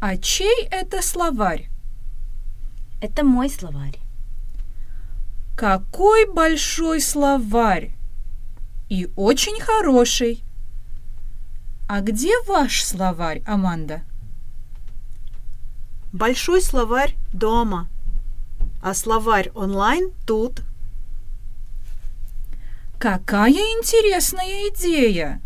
А чей это словарь? Это мой словарь. Какой большой словарь! И очень хороший. А где ваш словарь, Аманда? Большой словарь дома, а словарь онлайн тут. Какая интересная идея!